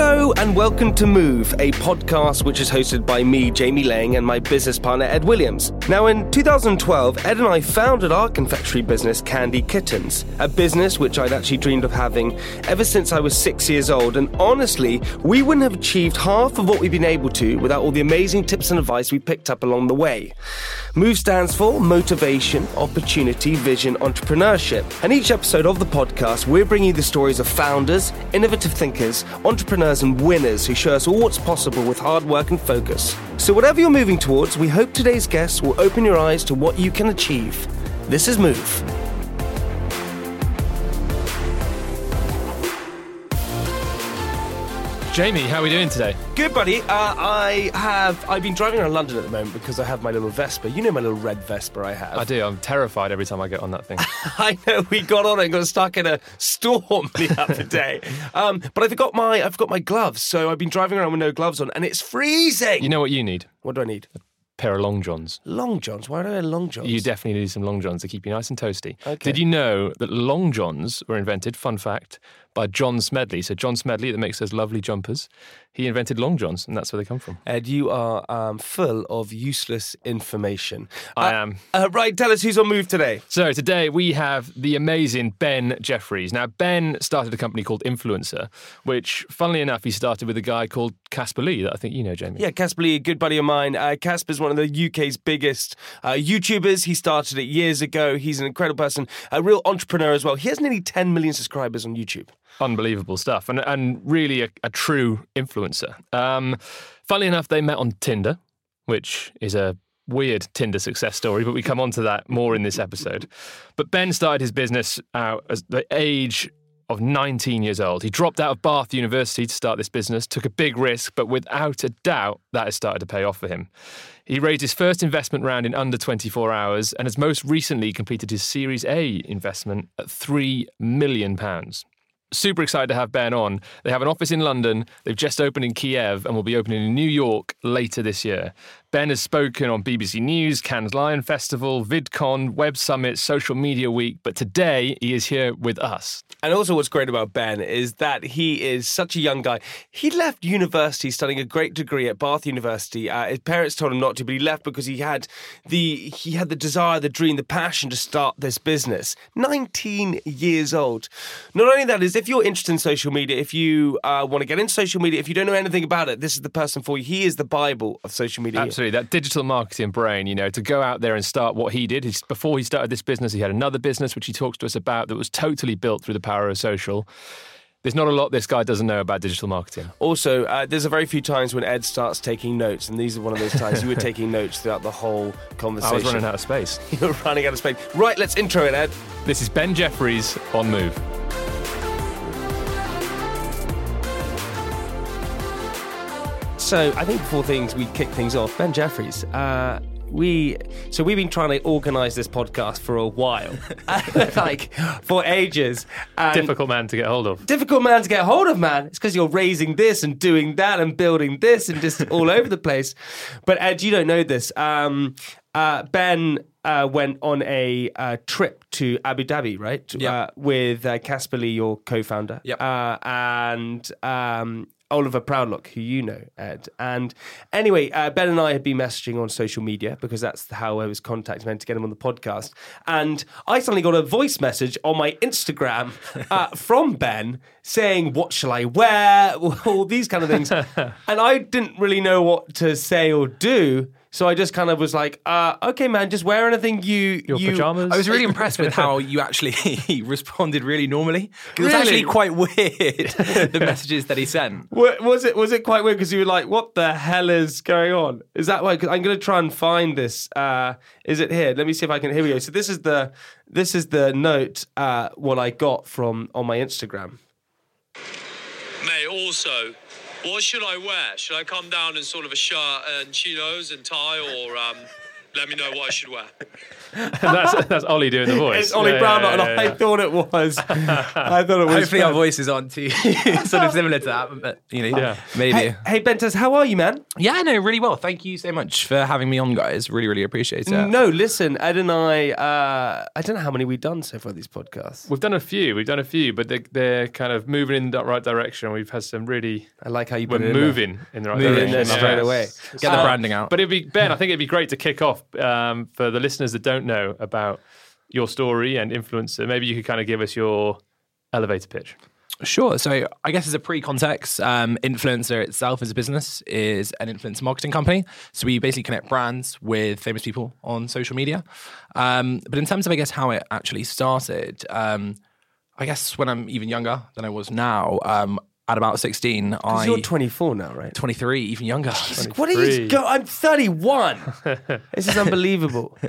Hello and welcome to Move, a podcast which is hosted by me, Jamie Lang, and my business partner, Ed Williams. Now, in 2012, Ed and I founded our confectionery business, Candy Kittens, a business which I'd actually dreamed of having ever since I was six years old. And honestly, we wouldn't have achieved half of what we've been able to without all the amazing tips and advice we picked up along the way. MOVE stands for Motivation, Opportunity, Vision, Entrepreneurship. And each episode of the podcast, we're bringing you the stories of founders, innovative thinkers, entrepreneurs, and winners who show us all what's possible with hard work and focus. So, whatever you're moving towards, we hope today's guests will open your eyes to what you can achieve. This is Move. Jamie, how are we doing today? Good, buddy. Uh, I have. I've been driving around London at the moment because I have my little Vespa. You know my little red Vespa I have. I do. I'm terrified every time I get on that thing. I know we got on it and got stuck in a storm the other day. Um, but I forgot my I've got my gloves, so I've been driving around with no gloves on, and it's freezing. you know what you need? what do I need? A pair of long johns. Long johns. Why do I have long johns? You definitely need some long johns to keep you nice and toasty. Okay. Did you know that long johns were invented? Fun fact by John Smedley. So John Smedley that makes those lovely jumpers. He invented long johns, and that's where they come from. Ed, you are um, full of useless information. I Uh, am. Uh, right, tell us who's on move today. So today we have the amazing Ben Jeffries. Now Ben started a company called Influencer, which, funnily enough, he started with a guy called Casper Lee that I think you know, Jamie. Yeah, Casper Lee, a good buddy of mine. Uh, Casper's one of the UK's biggest uh, YouTubers. He started it years ago. He's an incredible person, a real entrepreneur as well. He has nearly 10 million subscribers on YouTube. Unbelievable stuff and, and really a, a true influencer. Um, funnily enough, they met on Tinder, which is a weird Tinder success story, but we come on to that more in this episode. But Ben started his business out at the age of 19 years old. He dropped out of Bath University to start this business, took a big risk, but without a doubt, that has started to pay off for him. He raised his first investment round in under 24 hours and has most recently completed his Series A investment at £3 million super excited to have Ben on. They have an office in London. They've just opened in Kiev and will be opening in New York later this year. Ben has spoken on BBC News, Cannes Lion Festival, VidCon, Web Summit, Social Media Week, but today he is here with us. And also, what's great about Ben is that he is such a young guy. He left university studying a great degree at Bath University. Uh, his parents told him not to, but he left because he had the he had the desire, the dream, the passion to start this business. 19 years old. Not only that is, if you're interested in social media, if you uh, want to get into social media, if you don't know anything about it, this is the person for you. He is the Bible of social media. Absolutely, that digital marketing brain, you know, to go out there and start what he did. He's, before he started this business, he had another business which he talks to us about that was totally built through the power of social. There's not a lot this guy doesn't know about digital marketing. Also, uh, there's a very few times when Ed starts taking notes, and these are one of those times you were taking notes throughout the whole conversation. I was running out of space. You're running out of space. Right, let's intro it, Ed. This is Ben Jeffries on Move. So, I think before things we kick things off, Ben Jeffries. Uh, we so we've been trying to organise this podcast for a while, like for ages. And Difficult man to get hold of. difficult man to get hold of, man. It's because you're raising this and doing that and building this and just all over the place. But Ed, you don't know this. Um, uh, ben uh, went on a uh, trip to Abu Dhabi, right? Yeah. Uh, with uh, Casper Lee, your co-founder. Yep. Uh, and um, Oliver Proudlock, who you know, Ed. And anyway, uh, Ben and I had been messaging on social media because that's how I was contacted meant to get him on the podcast. And I suddenly got a voice message on my Instagram uh, from Ben saying, "What shall I wear?" All these kind of things, and I didn't really know what to say or do. So I just kind of was like, uh, okay, man, just wear anything you Your you. pajamas. I was really impressed with how you actually responded really normally. 'Cause It was Really? actually quite weird, the messages that he sent. Was it was it quite weird because you were like, "What the hell is going on?" Is that why? Because I'm going to try and find this. Uh, is it here? Let me see if I can. Here we go. So this is the this is the note uh, what I got from on my Instagram. Mate, also, what should I wear? Should I come down in sort of a shirt and chinos and tie, or um, let me know what I should wear? that's that's Ollie doing the voice. It's Ollie Yeah, Brown, yeah, and yeah, I yeah. thought it was. I thought it was. Hopefully, our fun. voices aren't too sort of similar to that, but you know, Yeah. maybe. Hey, hey Bentas, how are you, man? Yeah, I no, really well. Thank you so much for having me on, guys. Really, really appreciate it. No, listen, Ed and I. Uh, I don't know how many we've done so far these podcasts. We've done a few. We've done a few, but they're, they're kind of moving in the right direction. We've had some really. I like how you We're put it in there. moving in the right Moving direction. in there straight away. Get the Uh, branding out. But it'd be Ben. I think it'd be great to kick off um, for the listeners that don't know about your story and influencer. Maybe you could kind of give us your elevator pitch. Sure. So I guess as a pre-context, um, Influencer itself as a business is an influencer marketing company. So we basically connect brands with famous people on social media. Um, but in terms of, I guess, how it actually started, um, I guess when I'm even younger than I was now, um, at about 16, I... You're 24 now, right? 23, even younger. What are you? 23. Go, I'm 31. this is unbelievable.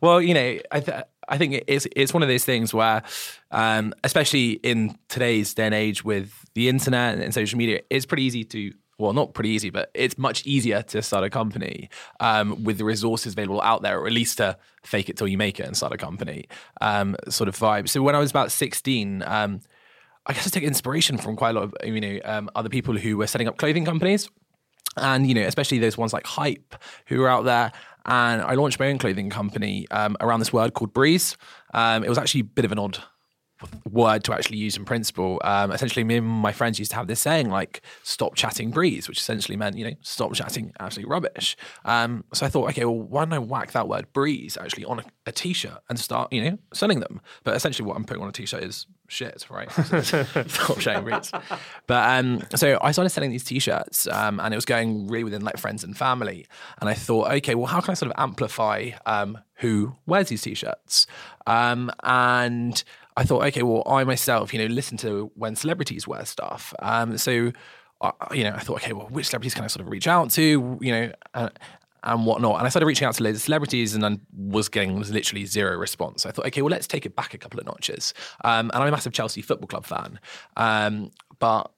Well, you know, I th- I think it's it's one of those things where, um, especially in today's day and age with the internet and social media, it's pretty easy to. Well, not pretty easy, but it's much easier to start a company um, with the resources available out there, or at least to fake it till you make it and start a company um, sort of vibe. So when I was about 16, um, I guess I took inspiration from quite a lot of you know um, other people who were setting up clothing companies. And you know especially those ones like hype who are out there. And i launched my own clothing company um, around this word called breeze. Um, it was actually a bit of an odd word to actually use in principle um, essentially me and my friends used to have this saying like stop chatting breeze which essentially meant you know stop chatting absolute rubbish um, so i thought okay well why don't i whack that word breeze actually on a, a t-shirt and start you know selling them but essentially what i'm putting on a t-shirt is shit right stop chatting breeze but um, so I started selling these t-shirts, um, and it was going really within like friends and family. And I thought, okay, well, how can I sort of amplify um, who wears these t-shirts? Um, and I thought, okay, well, I myself, you know, listen to when celebrities wear stuff. Um, so, uh, you know, I thought, okay, well, which celebrities can I sort of reach out to? You know. Uh, and whatnot. And I started reaching out to loads of celebrities and then was getting literally zero response. I thought, okay, well, let's take it back a couple of notches. Um, and I'm a massive Chelsea Football Club fan. Um, but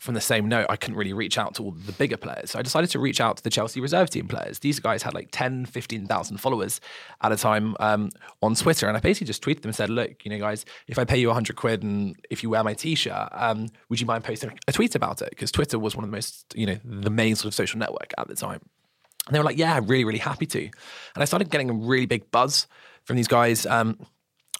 from the same note, I couldn't really reach out to all the bigger players. So I decided to reach out to the Chelsea reserve team players. These guys had like 10, 15,000 followers at a time um, on Twitter. And I basically just tweeted them and said, look, you know, guys, if I pay you 100 quid and if you wear my t shirt, um, would you mind posting a tweet about it? Because Twitter was one of the most, you know, the main sort of social network at the time. And they were like, yeah, really, really happy to. And I started getting a really big buzz from these guys um,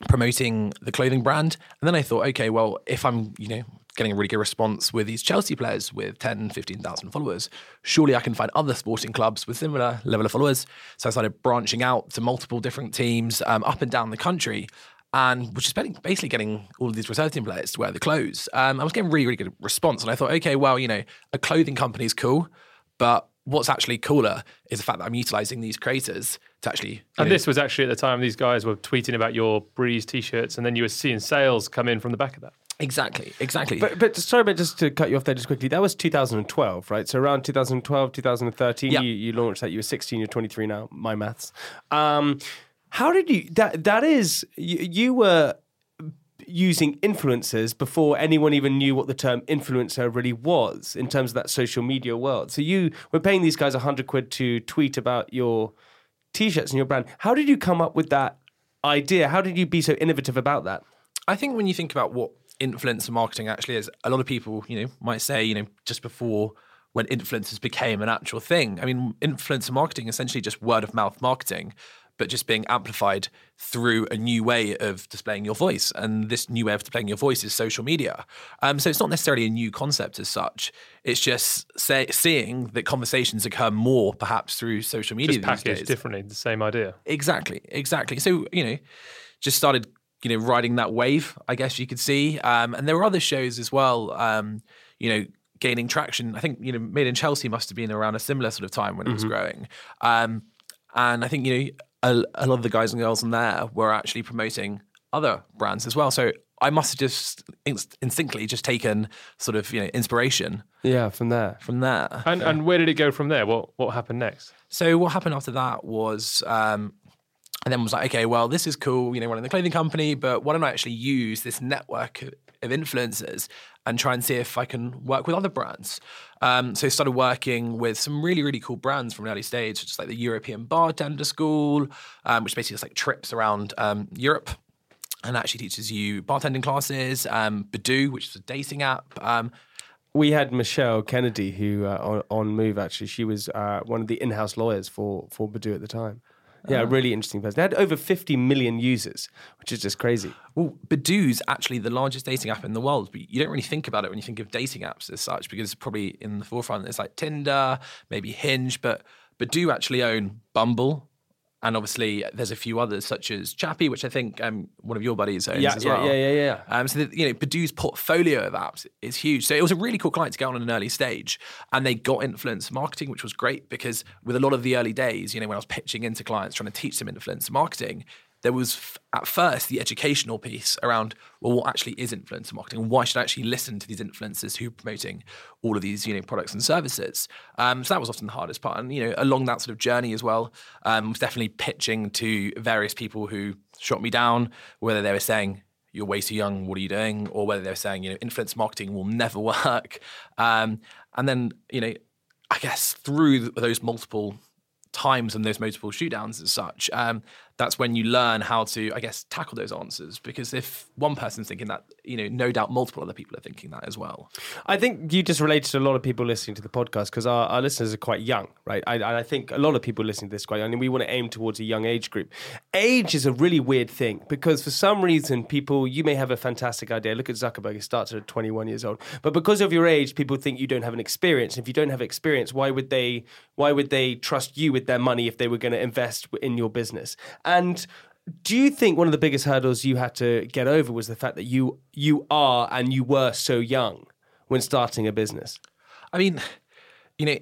promoting the clothing brand. And then I thought, okay, well, if I'm, you know, getting a really good response with these Chelsea players with 10, 15,000 followers, surely I can find other sporting clubs with similar level of followers. So I started branching out to multiple different teams um, up and down the country. And which is basically getting all of these reserve team players to wear the clothes. Um, I was getting really, really good response. And I thought, okay, well, you know, a clothing company is cool, but what's actually cooler is the fact that I'm utilizing these creators to actually. And know, this was actually at the time these guys were tweeting about your Breeze t-shirts, and then you were seeing sales come in from the back of that. Exactly, exactly. But, but sorry, but just to cut you off there just quickly, that was 2012, right? So around 2012, 2013, Yeah. you, you launched that. You were 16, you're 23 now. My maths. Um, how did you? That that is you, you were using influencers before anyone even knew what the term influencer really was in terms of that social media world. So you were paying these guys 100 quid to tweet about your t-shirts and your brand. How did you come up with that idea? How did you be so innovative about that? I think when you think about what influencer marketing actually is, a lot of people, you know, might say, you know, just before when influencers became an actual thing. I mean, influencer marketing is essentially just word of mouth marketing, but just being amplified through a new way of displaying your voice. And this new way of displaying your voice is social media. Um, so it's not necessarily a new concept as such. It's just say, seeing that conversations occur more perhaps through social media Just packaged differently, the same idea. Exactly, exactly. So you know, just started you know riding that wave, I guess you could see. Um, and there were other shows as well. Um, you know, gaining traction. I think you know, Made in Chelsea must have been around a similar sort of time when it was growing. Um, and I think you know a, a lot of the guys and girls in there were actually promoting other brands as well. So I must have just inst- instinctively just taken sort of you know inspiration Yeah, from there. from there. And, and where did it go from there? What what happened next? So what happened after that was, um, and then was like, okay, well, this is cool, you know, running the clothing company, but why don't I actually use this network of influencers and try and see if I can work with other brands? Um, so I started working with some really, really cool brands from an early stage, just like the European Bartender School, um, which basically is like trips around um, Europe and actually teaches you bartending classes. Um, Badoo, which is a dating app. Um, We had Michelle Kennedy, who uh, on, on Move actually, she was uh, one of the in-house lawyers for for Badoo at the time. Yeah, a uh, really interesting person. They had over 50 million users, which is just crazy. Well, Badoo's actually the largest dating app in the world, but you don't really think about it when you think of dating apps as such, because it's probably in the forefront. It's like Tinder, maybe Hinge, but Badoo actually own Bumble. And obviously, there's a few others such as Chappy, which I think um, one of your buddies owns Yeah, as yeah, well. yeah, yeah, yeah. Um, so that, you know, Badoo's portfolio of apps is huge. So it was a really cool client to get on at an early stage, and they got influence marketing, which was great because with a lot of the early days, you know, when I was pitching into clients trying to teach them influence marketing, there was at first the educational piece around well, what actually is influencer marketing, and why should I actually listen to these influencers who are promoting all of these you know products and services. Um, so that was often the hardest part, and you know, along that sort of journey as well, um, was definitely pitching to various people who shot me down, whether they were saying you're way too young, what are you doing? Or whether they were saying, you know, influence marketing will never work. Um, and then, you know, I guess through those multiple times and those multiple shootdowns and such, um, that's when you learn how to, I guess, tackle those answers. Because if one person's thinking that, you know, no doubt multiple other people are thinking that as well. I think you just related to a lot of people listening to the podcast because our, our listeners are quite young, right? I, I think a lot of people listening to this quite young, and we want to aim towards a young age group. Age is a really weird thing because for some reason, people, you may have a fantastic idea. Look at Zuckerberg, he started at 21 years old. But because of your age, people think you don't have an experience. If you don't have experience, why would they, why would they trust you with their money if they were going to invest in your business? And do you think one of the biggest hurdles you had to get over was the fact that you you are and you were so young when starting a business? I mean, you know,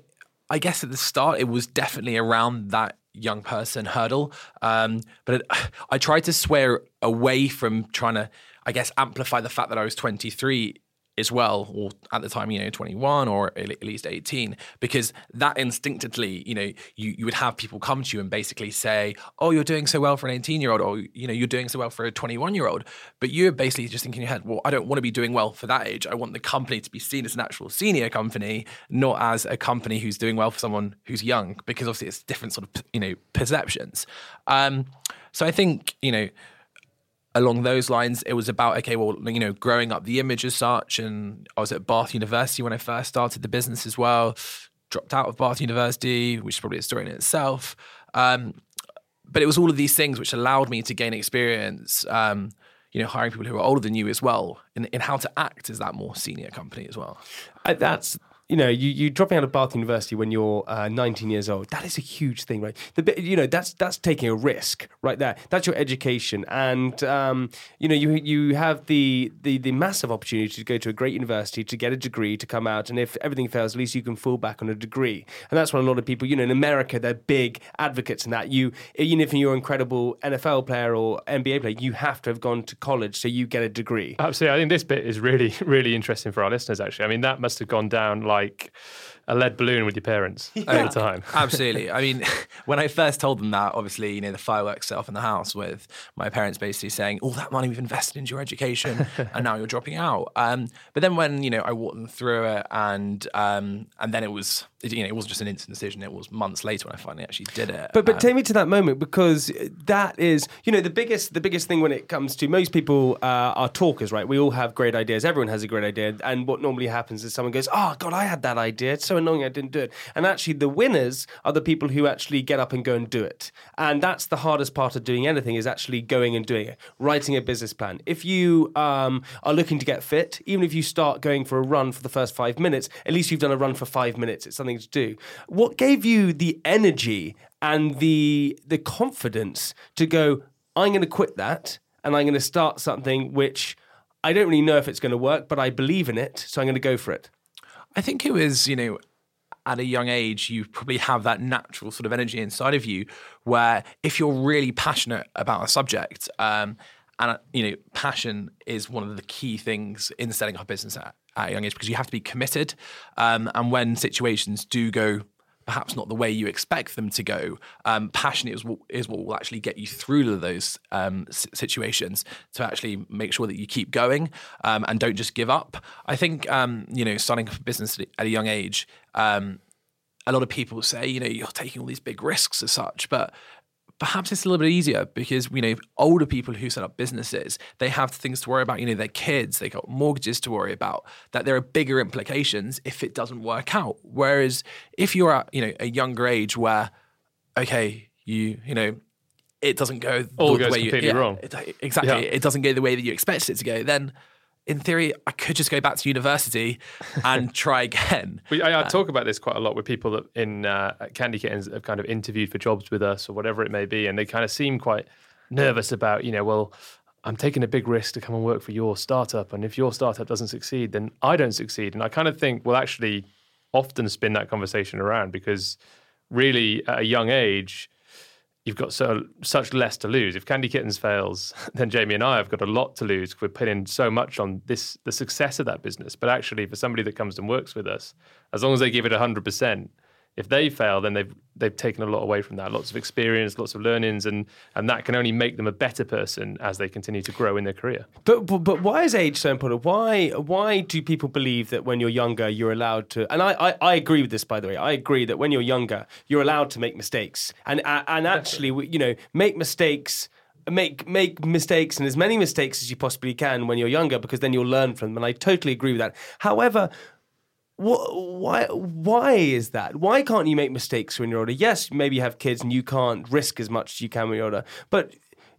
I guess at the start it was definitely around that young person hurdle. Um, but it, I tried to swear away from trying to, I guess, amplify the fact that I was 23 as well, or at the time, you know, 21 or at least 18, because that instinctively, you know, you, you would have people come to you and basically say, oh, you're doing so well for an 18 year old, or, you know, you're doing so well for a 21 year old. But you're basically just thinking in your head, well, I don't want to be doing well for that age. I want the company to be seen as an actual senior company, not as a company who's doing well for someone who's young, because obviously it's different sort of, you know, perceptions. Um, so I think, you know, along those lines, it was about okay, well, you know, growing up the image as such. And I was at Bath University when I first started the business as well. Dropped out of Bath University, which is probably a story in itself. Um, but it was all of these things which allowed me to gain experience. Um, you know, hiring people who are older than you as well, in, in how to act as that more senior company as well. Uh, that's you know, you you dropping out of Bath University when you're uh, 19 years old. That is a huge thing, right? The you know, that's that's taking a risk right there. That's your education, and um, you know, you you have the, the the massive opportunity to go to a great university to get a degree to come out, and if everything fails, at least you can fall back on a degree. And that's what a lot of people, you know, in America, they're big advocates in that. You even if you're an incredible NFL player or NBA player, you have to have gone to college so you get a degree. Absolutely. I think this bit is really, really interesting for our listeners, actually. I mean, that must have gone down like like a lead balloon with your parents at the time. Absolutely. I mean, when I first told them that, obviously, you know, the fireworks set off in the house with my parents basically saying, all that money we've invested into your education and now you're dropping out. Um, but then when, you know, I walked them through it and um, and then it was, it, you know, it wasn't just an instant decision. It was months later when I finally actually did it. But but Um, take me to that moment because that is you know the biggest the biggest thing when it comes to most people uh, are talkers right we all have great ideas everyone has a great idea and what normally happens is someone goes oh god I had that idea it's so annoying I didn't do it. And actually the winners are the people who actually get up and go and do it. And that's the hardest part of doing anything is actually going and doing it writing a business plan. If you um, are looking to get fit even if you start going for a run for the first five minutes at least you've done a run for five minutes. It's something to do. What gave you the energy and the the confidence to go i'm going to quit that and i'm going to start something which i don't really know if it's going to work but i believe in it so i'm going to go for it I think it was, you know, at a young age, you probably have that natural sort of energy inside of you where if you're really passionate about a subject, um, and you know, passion is one of the key things in setting up a business at, at a young age because you have to be committed. Um, and when situations do go perhaps not the way you expect them to go, um, passion is what, is what will actually get you through those um, situations to actually make sure that you keep going um, and don't just give up. I think, um, you know, starting a business at a young age, um, a lot of people say, you know, you're taking all these big risks as such, but perhaps it's a little bit easier because you know older people who set up businesses they have things to worry about you know their kids they got mortgages to worry about that there are bigger implications if it doesn't work out whereas if you're at you know a younger age where okay you you know it doesn't go All the goes way completely you, yeah, wrong. it- exactly Yeah. it doesn't go the way that you expected it to go then in theory i could just go back to university and try again We, I, I talk about this quite a lot with people that in uh, Candy Kittens have kind of interviewed for jobs with us or whatever it may be, and they kind of seem quite nervous about, you know, well, I'm taking a big risk to come and work for your startup, and if your startup doesn't succeed, then I don't succeed. And I kind of think we'll actually often spin that conversation around because really at a young age, you've got so such less to lose. If Candy Kittens fails, then Jamie and I have got a lot to lose. We're putting so much on this the success of that business. But actually, for somebody that comes and works with us, as long as they give it hundred percent, if they fail, then they've they've taken a lot away from that. Lots of experience, lots of learnings, and and that can only make them a better person as they continue to grow in their career. But, but but why is age so important? Why why do people believe that when you're younger you're allowed to? And I, I, I agree with this by the way. I agree that when you're younger you're allowed to make mistakes and and actually you know make mistakes. Make make mistakes and as many mistakes as you possibly can when you're younger because then you'll learn from them. And I totally agree with that. However, Wh- why why is that? Why can't you make mistakes when you're older? Yes, maybe you have kids and you can't risk as much as you can when you're older. But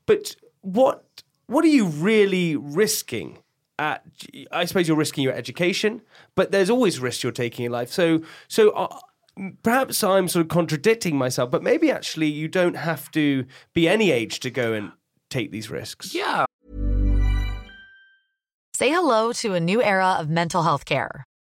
but what what are you really risking? At I suppose you're risking your education, but there's always risks you're taking in life. So so. Uh, Perhaps I'm sort of contradicting myself, but maybe actually you don't have to be any age to go and take these risks. yeah Say hello to a new era of mental health care.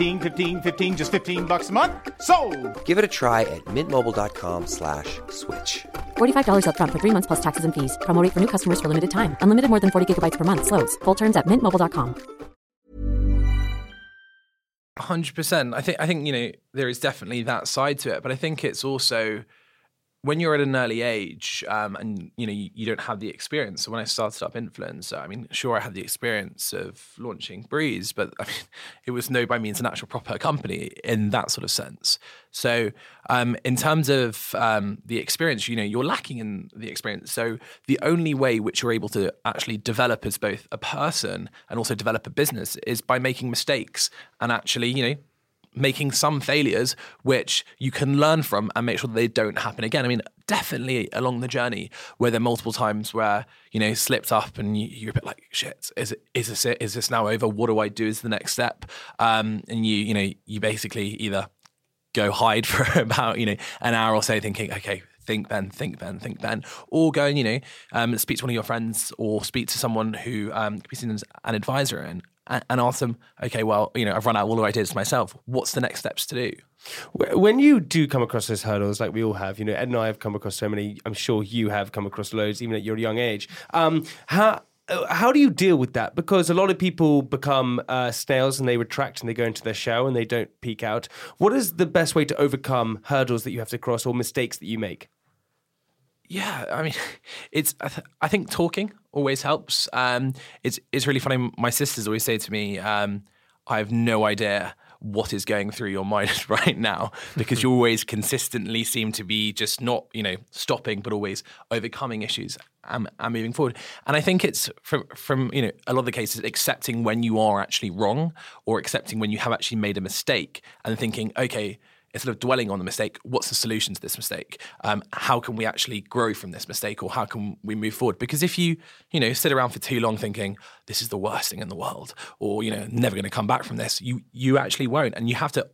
15, 15 15, just 15 bucks a month. So, Give it a try at mintmobile.com slash switch. $45 upfront for three months plus taxes and fees. Promo for new customers for limited time. Unlimited more than 40 gigabytes per month. Slows. Full terms at mintmobile.com. hundred percent. I think I think you know there is definitely that side to it, but I think it's also when you're at an early age um, and you know you, you don't have the experience. So when I started up Influencer, I mean, sure I had the experience of launching Breeze, but I mean, it was no by means an actual proper company in that sort of sense. So um, in terms of um, the experience, you know, you're lacking in the experience. So the only way which you're able to actually develop as both a person and also develop a business is by making mistakes and actually, you know, making some failures which you can learn from and make sure that they don't happen again. I mean, definitely along the journey where there are multiple times where you know slipped up and you, you're a bit like shit. Is? Is this it? Is this now over? What do I do? Is the next step? Um, and you you know you basically either go hide for about you know an hour or so, thinking okay. Think then, think then, think then, or go and you know um, speak to one of your friends or speak to someone who um, could be seen as an advisor and and, and ask them, okay, well, you know, I've run out all the ideas myself. What's the next steps to do? When you do come across those hurdles, like we all have, you know, Ed and I have come across so many. I'm sure you have come across loads, even at your young age. Um, how how do you deal with that? Because a lot of people become uh, snails and they retract and they go into their shell and they don't peek out. What is the best way to overcome hurdles that you have to cross or mistakes that you make? Yeah, I mean, it's. I, th- I think talking always helps. Um, it's it's really funny. My sisters always say to me, um, "I have no idea what is going through your mind right now because you always consistently seem to be just not, you know, stopping, but always overcoming issues and, and moving forward. And I think it's from from you know a lot of the cases accepting when you are actually wrong or accepting when you have actually made a mistake and thinking, okay instead of dwelling on the mistake, what's the solution to this mistake? Um, how can we actually grow from this mistake, or how can we move forward? Because if you, you know, sit around for too long thinking this is the worst thing in the world, or you know, never going to come back from this, you you actually won't, and you have to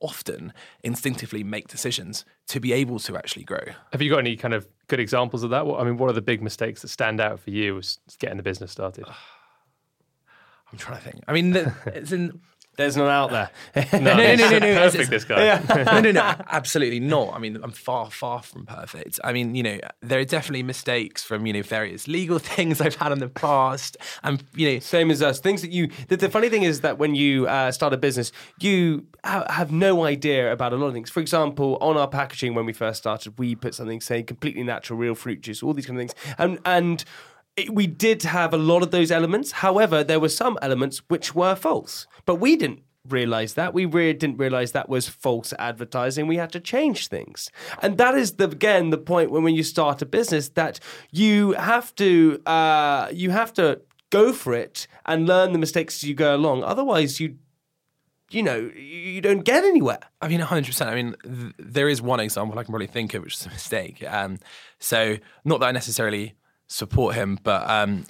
often instinctively make decisions to be able to actually grow. Have you got any kind of good examples of that? What, I mean, what are the big mistakes that stand out for you as getting the business started? I'm trying to think. I mean, the, it's in there's none out there. no, no, no, no, no, no. Perfect, this guy. Yeah. no, no, no, absolutely not. I mean, I'm far, far from perfect. I mean, you know, there are definitely mistakes from you know various legal things I've had in the past, and you know, same as us. Things that you. The, the funny thing is that when you uh, start a business, you ha- have no idea about a lot of things. For example, on our packaging when we first started, we put something saying completely natural, real fruit juice, all these kind of things, and and it, we did have a lot of those elements. However, there were some elements which were false, but we didn't realize that. We really didn't realize that was false advertising. We had to change things. And that is the again the point when when you start a business that you have to uh, you have to go for it and learn the mistakes as you go along. Otherwise you you know you don't get anywhere. I mean 100% i mean th- there is one example i can probably think of which is a mistake. Um, so not that i necessarily support him, but um,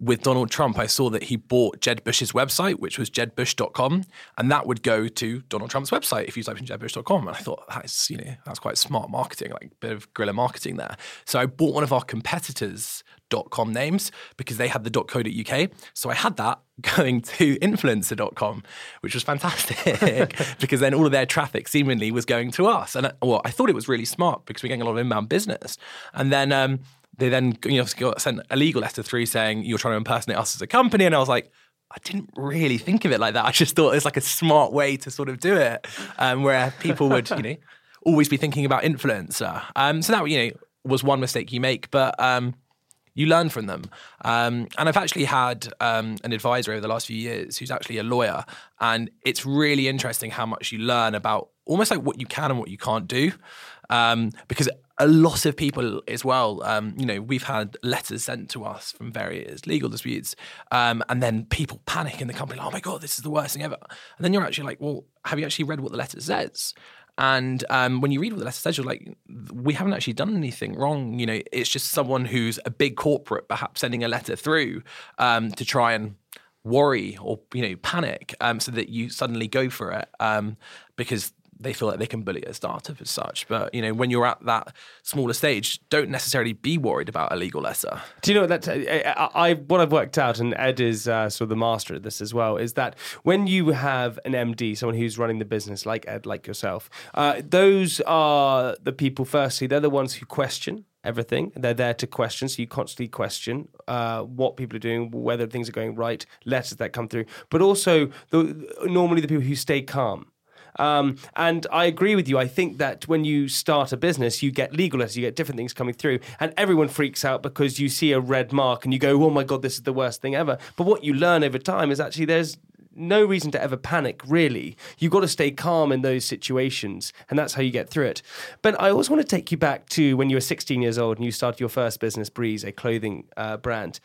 with Donald Trump, I saw that he bought Jeb Bush's website, which was jebbush.com, and that would go to Donald Trump's website if you type in jebbush.com. And I thought that's you know that's quite smart marketing, like a bit of guerrilla marketing there. So I bought one of our competitors. .com names because they had the .co.uk. So I had that going to influencer.com, which was fantastic because then all of their traffic seemingly was going to us. And well, I thought it was really smart because we're getting a lot of inbound business. And then um, they then you know sent a legal letter through saying you're trying to impersonate us as a company, and I was like. I didn't really think of it like that. I just thought it was like a smart way to sort of do it, um, where people would, you know, always be thinking about influencer. Um, so that you know was one mistake you make, but um, you learn from them. Um, and I've actually had um, an advisor over the last few years who's actually a lawyer, and it's really interesting how much you learn about almost like what you can and what you can't do, um, because a lot of people as well. Um, you know, we've had letters sent to us from various legal disputes, um, and then people panic in the company, like, "Oh my god, this is the worst thing ever!" And then you're actually like, "Well, have you actually read what the letter says?" And um, when you read what the letter says, you're like, "We haven't actually done anything wrong." You know, it's just someone who's a big corporate, perhaps sending a letter through um, to try and worry or you know panic, um, so that you suddenly go for it um, because they feel like they can bully a startup as such. But you know, when you're at that smaller stage, don't necessarily be worried about a legal letter. Do you know that I, I, what I've worked out, and Ed is uh, sort of the master at this as well, is that when you have an MD, someone who's running the business like Ed, like yourself, uh, those are the people. Firstly, they're the ones who question everything. They're there to question, so you constantly question uh, what people are doing, whether things are going right, letters that come through, but also the, normally the people who stay calm. Um, and I agree with you. I think that when you start a business, you get legal letters, you get different things coming through, and everyone freaks out because you see a red mark and you go, "Oh my god, this is the worst thing ever." But what you learn over time is actually there's no reason to ever panic, really. You've got to stay calm in those situations, and that's how you get through it. But I also want to take you back to when you were 16 years old and you started your first business, Breeze, a clothing uh, brand.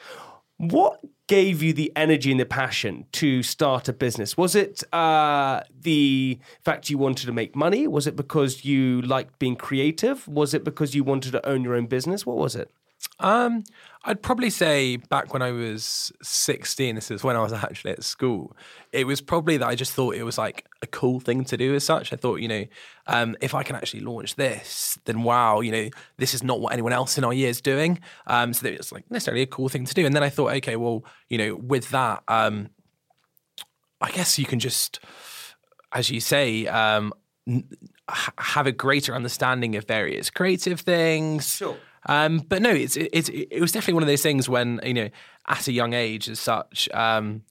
What gave you the energy and the passion to start a business? Was it uh, the fact you wanted to make money? Was it because you liked being creative? Was it because you wanted to own your own business? What was it? Um, I'd probably say back when I was 16, this is when I was actually at school, it was probably that I just thought it was like a cool thing to do as such. I thought, you know, um, if I can actually launch this, then wow, you know, this is not what anyone else in our year is doing. Um, so it's like necessarily a cool thing to do. And then I thought, okay, well, you know, with that, um, I guess you can just, as you say, um, n- have a greater understanding of various creative things. Sure. Um, but no, it's, it's it was definitely one of those things when you know at a young age as such. Um,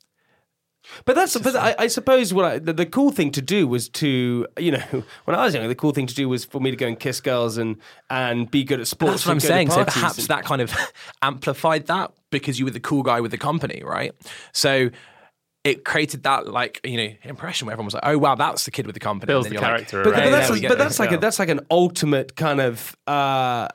But that's but I, I suppose what I, the, the cool thing to do was to you know when I was young the cool thing to do was for me to go and kiss girls and and be good at sports. That's what I'm and go to saying. So perhaps and- that kind of amplified that because you were the cool guy with the company, right? So it created that like you know impression where everyone was like, "Oh wow, that's the kid with the company." Builds And the character Like, But, around but that's there we but that's like a, that's like an ultimate kind of uh,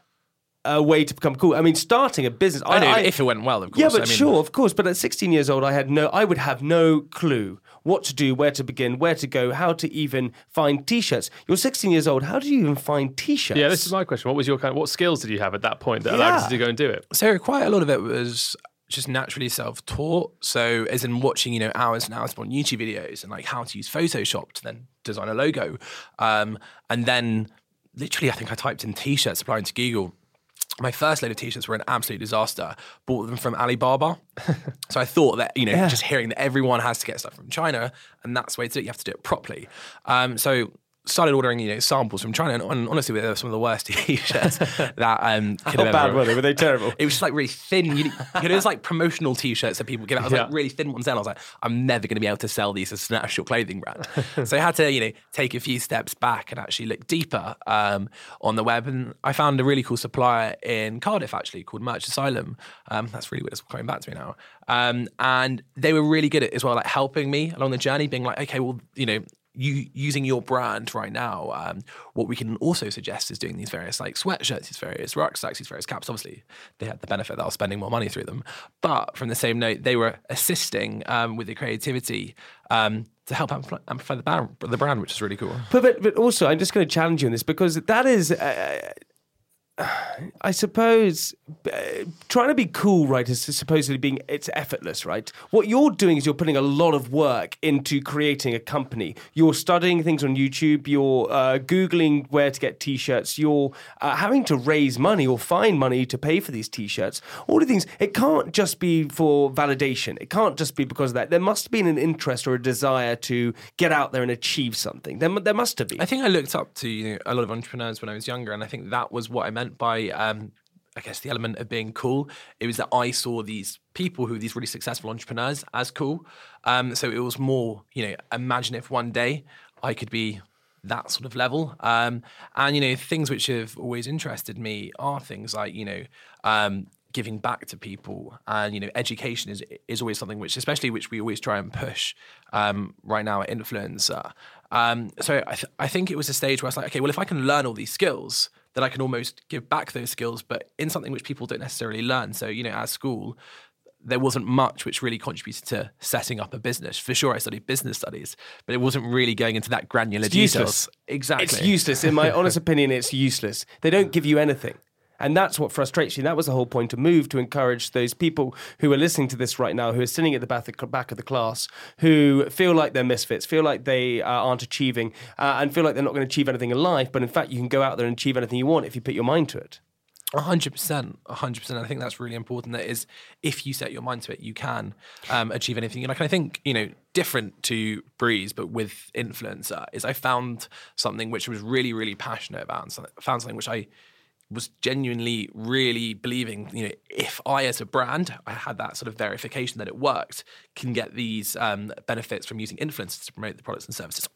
a way to become cool. I mean, starting a business. I know if it went well, of course. yeah, but I mean, sure, of course. But at 16 years old, I had no. I would have no clue what to do, where to begin, where to go, how to even find t-shirts. You're 16 years old. How do you even find t-shirts? Yeah, this is my question. What was your kind? Of, what skills did you have at that point that allowed you to go and do it? So quite a lot of it was just naturally self-taught. So as in watching, you know, hours and hours on YouTube videos and like how to use Photoshop to then design a logo. Um, and then literally, I think I typed in t-shirts applying to Google. My first load of t-shirts were an absolute disaster. Bought them from Alibaba. so I thought that, you know, just hearing that everyone has to get stuff from China and that's the way to do it, you have to do it properly. Um, so started ordering, you know, samples from China and, and honestly, they were some of the worst t-shirts that um, could How have bad ever- were they? Were they terrible? it was just like really thin. You, know, it was like promotional t-shirts that people give out. It was like really thin ones. Then I was like, I'm never going to be able to sell these as an actual clothing brand. so I had to, you know, take a few steps back and actually look deeper um, on the web. And I found a really cool supplier in Cardiff actually called Merch Asylum. Um, that's really weird. It's coming back to me now. Um, and they were really good at as well, like helping me along the journey, being like, okay, well, you know, you using your brand right now, um, what we can also suggest is doing these various like sweatshirts, these various rucksacks, these various caps. Obviously, they had the benefit that I was spending more money through them, but from the same note, they were assisting um, with the creativity um, to help amplify, the, brand, the brand, which is really cool. But, but but also, I'm just going to challenge you on this because that is, uh, I suppose, uh, trying to be cool, right? Is supposedly being it's effortless, right? What you're doing is you're putting a lot of work into creating a company. You're studying things on YouTube. You're uh, googling where to get t-shirts. You're uh, having to raise money or find money to pay for these t-shirts. All the things. It can't just be for validation. It can't just be because of that. There must be an interest or a desire to get out there and achieve something. There, there must have been. I think I looked up to you know, a lot of entrepreneurs when I was younger, and I think that was what I meant by, um, I guess, the element of being cool. It was that I saw these people who were these really successful entrepreneurs as cool. Um, so it was more, you know, imagine if one day I could be that sort of level. Um, and you know, things which have always interested me are things like you know. Um, giving back to people and you know education is is always something which especially which we always try and push um, right now at influencer um, so I, th- I think it was a stage where I was like okay well if I can learn all these skills then I can almost give back those skills but in something which people don't necessarily learn so you know at school there wasn't much which really contributed to setting up a business. For sure, I studied business studies, but it wasn't really going into that granular It's details. useless. Exactly. It's useless. In my honest opinion, it's useless. They don't give you anything. And that's what frustrates you. That was the whole point to move to encourage those people who are listening to this right now, who are sitting at the back of, the class, who feel like they're misfits, feel like they uh, aren't achieving, uh, and feel like they're not going to achieve anything in life. But in fact, you can go out there and achieve anything you want if you put your mind to it. Hundred percent, hundred percent. I think that's really important. That is, if you set your mind to it, you can um, achieve anything. Like I think you know, different to Breeze, but with influencer, is I found something which I was really, really passionate about, and found something which I was genuinely really believing. You know, if I as a brand, I had that sort of verification that it worked, can get these um, benefits from using influencers to promote the products and services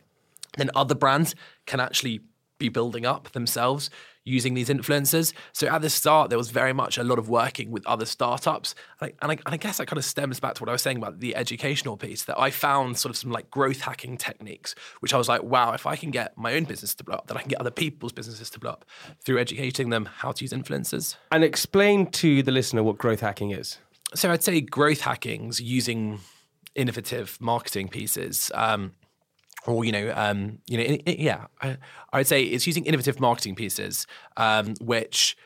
then other brands can actually be building up themselves using these influencers. So at the start, there was very much a lot of working with other startups. And I, and I, and I guess that kind of stems back to what I was saying about the educational piece that I found sort of some like growth hacking techniques, which I was like, wow, if I can get my own business to blow up, then I can get other people's businesses to blow up through educating them how to use influencers. And explain to the listener what growth hacking is. So I'd say growth hacking's using innovative marketing pieces. Um, or you know, um, you know, i- i- yeah, I, I'd say it's using innovative marketing pieces, um, which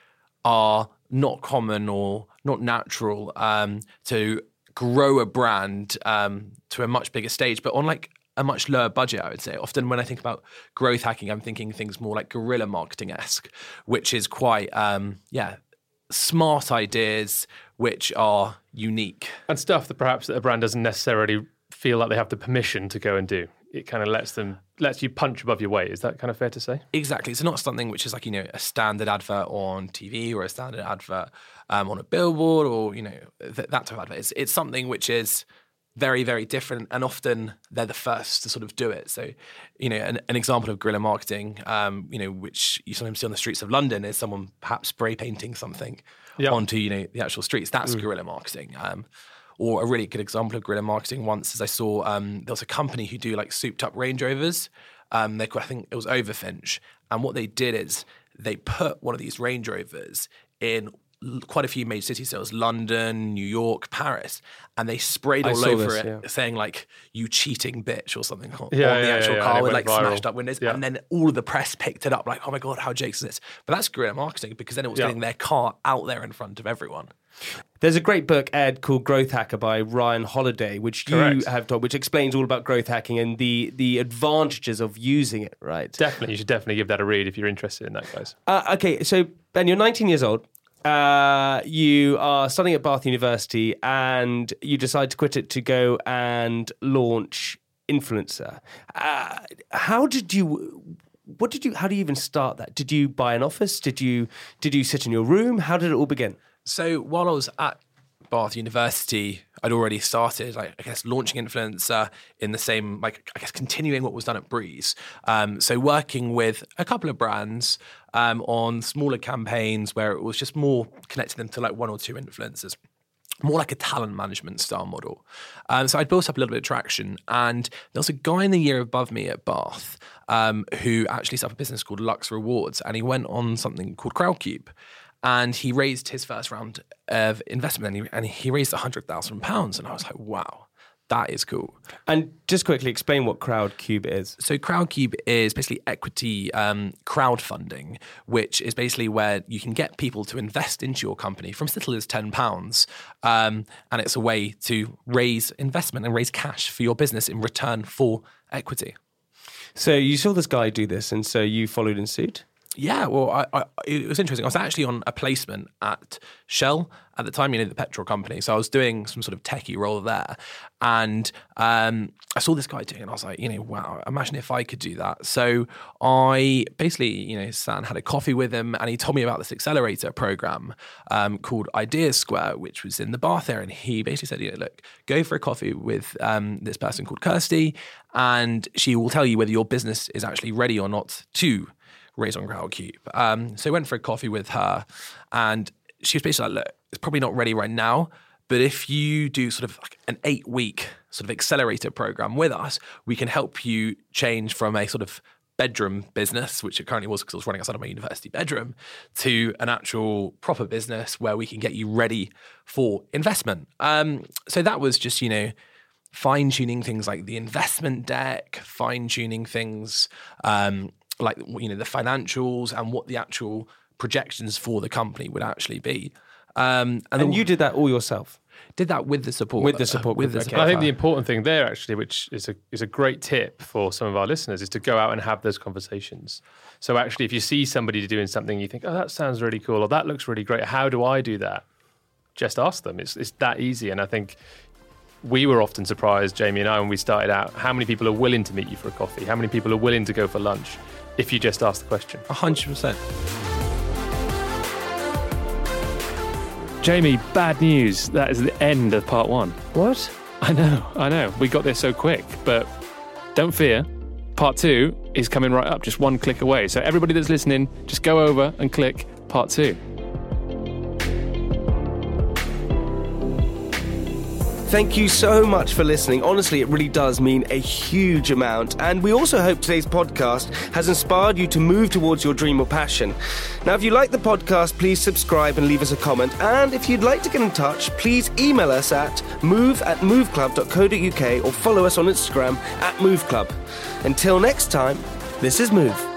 are not common or not natural um, to grow a brand um, to a much bigger stage, but on like a much lower budget, I would say. Often when I think about growth hacking, I'm thinking things more like guerrilla marketing esque, which is quite, um, yeah, smart ideas which are unique. and stuff that perhaps a brand doesn't necessarily feel like they have the permission to go and do. It kind of lets them lets you punch above your weight. Is that kind of fair to say? Exactly. It's not something which is like you know a standard advert on TV or a standard advert um, on a billboard or you know th- that type of advert. It's, it's something which is very very different and often they're the first to sort of do it so you know an, an example of guerrilla marketing um, you know which you sometimes see on the streets of london is someone perhaps spray painting something Yep. onto you know the actual streets that's guerrilla marketing um, or a really good example of guerrilla marketing once is i saw um, there was a company who do like souped up range rovers um, they i think it was overfinch and what they did is they put one of these range rovers in quite a few major cities. So it was London, New York, Paris, and they sprayed I all over this, it, yeah. saying like "you cheating bitch" or something on Yeah, the yeah, actual yeah, car with like viral. smashed up windows, Yeah. and then all of the press picked it up like, "Oh my god, how Jake's this?" But that's guerrilla marketing because then it was Yeah. getting their car out there in front of everyone. There's a great book, Ed, called Growth Hacker by Ryan Holiday, which you have taught, which explains all about growth hacking and the the advantages of using it. Right. Definitely, you should definitely give that a read if you're interested in that, guys. Uh, okay, so Ben, you're 19 years old. Uh, you are studying at Bath University, and you decide to quit it to go and launch Influencer. Uh, how did you? What did you? How do you even start that? Did you buy an office? Did you? Did you sit in your room? How did it all begin? So while I was at Bath University, I'd already started, like, I guess, launching Influencer in the same, like, I guess, continuing what was done at Breeze. Um, so working with a couple of brands um, on smaller campaigns where it was just more connecting them to like one or two influencers. More like a talent management style model. Um, so I'd built up a little bit of traction. And there was a guy in the year above me at Bath um, who actually set up a business called Lux Rewards. And he went on something called Crowdcube and he raised his first round of investment and he, and he raised £100,000. And I was like, wow, that is cool. And just quickly explain what Crowdcube is. So Crowdcube is basically equity um, crowdfunding, which is basically where you can get people to invest into your company from as little as ten pounds, um, and it's a way to raise investment and raise cash for your business in return for equity. So you saw this guy do this, and so you followed in suit. Yeah, well, I, I, it was interesting. I was actually on a placement at Shell at the time, you know, the petrol company. So I was doing some sort of techie role there, and um, I saw this guy doing, it and I was like, you know, wow, imagine if I could do that. So I basically, you know, sat and had a coffee with him, and he told me about this accelerator program um, called Ideas Square, which was in the Bath area. And he basically said, you know, look, go for a coffee with um, this person called Kirsty, and she will tell you whether your business is actually ready or not to raise on Crowdcube. Um, so I went for a coffee with her, and she was basically like, "Look, it's probably not ready right now, but if you do sort of like an eight-week sort of accelerator program with us, we can help you change from a sort of bedroom business, which it currently was because I was running outside of my university bedroom, to an actual proper business where we can get you ready for investment. Um, so that was just you know fine tuning things like the investment deck, fine tuning things um, like you know the financials and what the actual projections for the company would actually be. Um, and, And then you did that all yourself. did that with the support, With the support with the group, support. I think the important thing there, actually, which is a is a great tip for some of our listeners, is to go out and have those conversations. So actually, if you see somebody doing something, you think, "Oh, that sounds really cool," or "That looks really great." How do I do that? Just ask them. It's it's that easy. And I think we were often surprised, Jamie and I, when we started out, how many people are willing to meet you for a coffee? How many people are willing to go for lunch? If you just ask the question. hundred percent. Jamie, bad news. That is the end of part one. What? I know, I know. We got there so quick, but don't fear. Part two is coming right up, just one click away. So, everybody that's listening, just go over and click part two. Thank you so much for listening. Honestly, it really does mean a huge amount. And we also hope today's podcast has inspired you to move towards your dream or passion. Now, if you like the podcast, please subscribe and leave us a comment. And if you'd like to get in touch, please email us at move at moveclub.co.uk or follow us on Instagram at moveclub. Until next time, this is Move.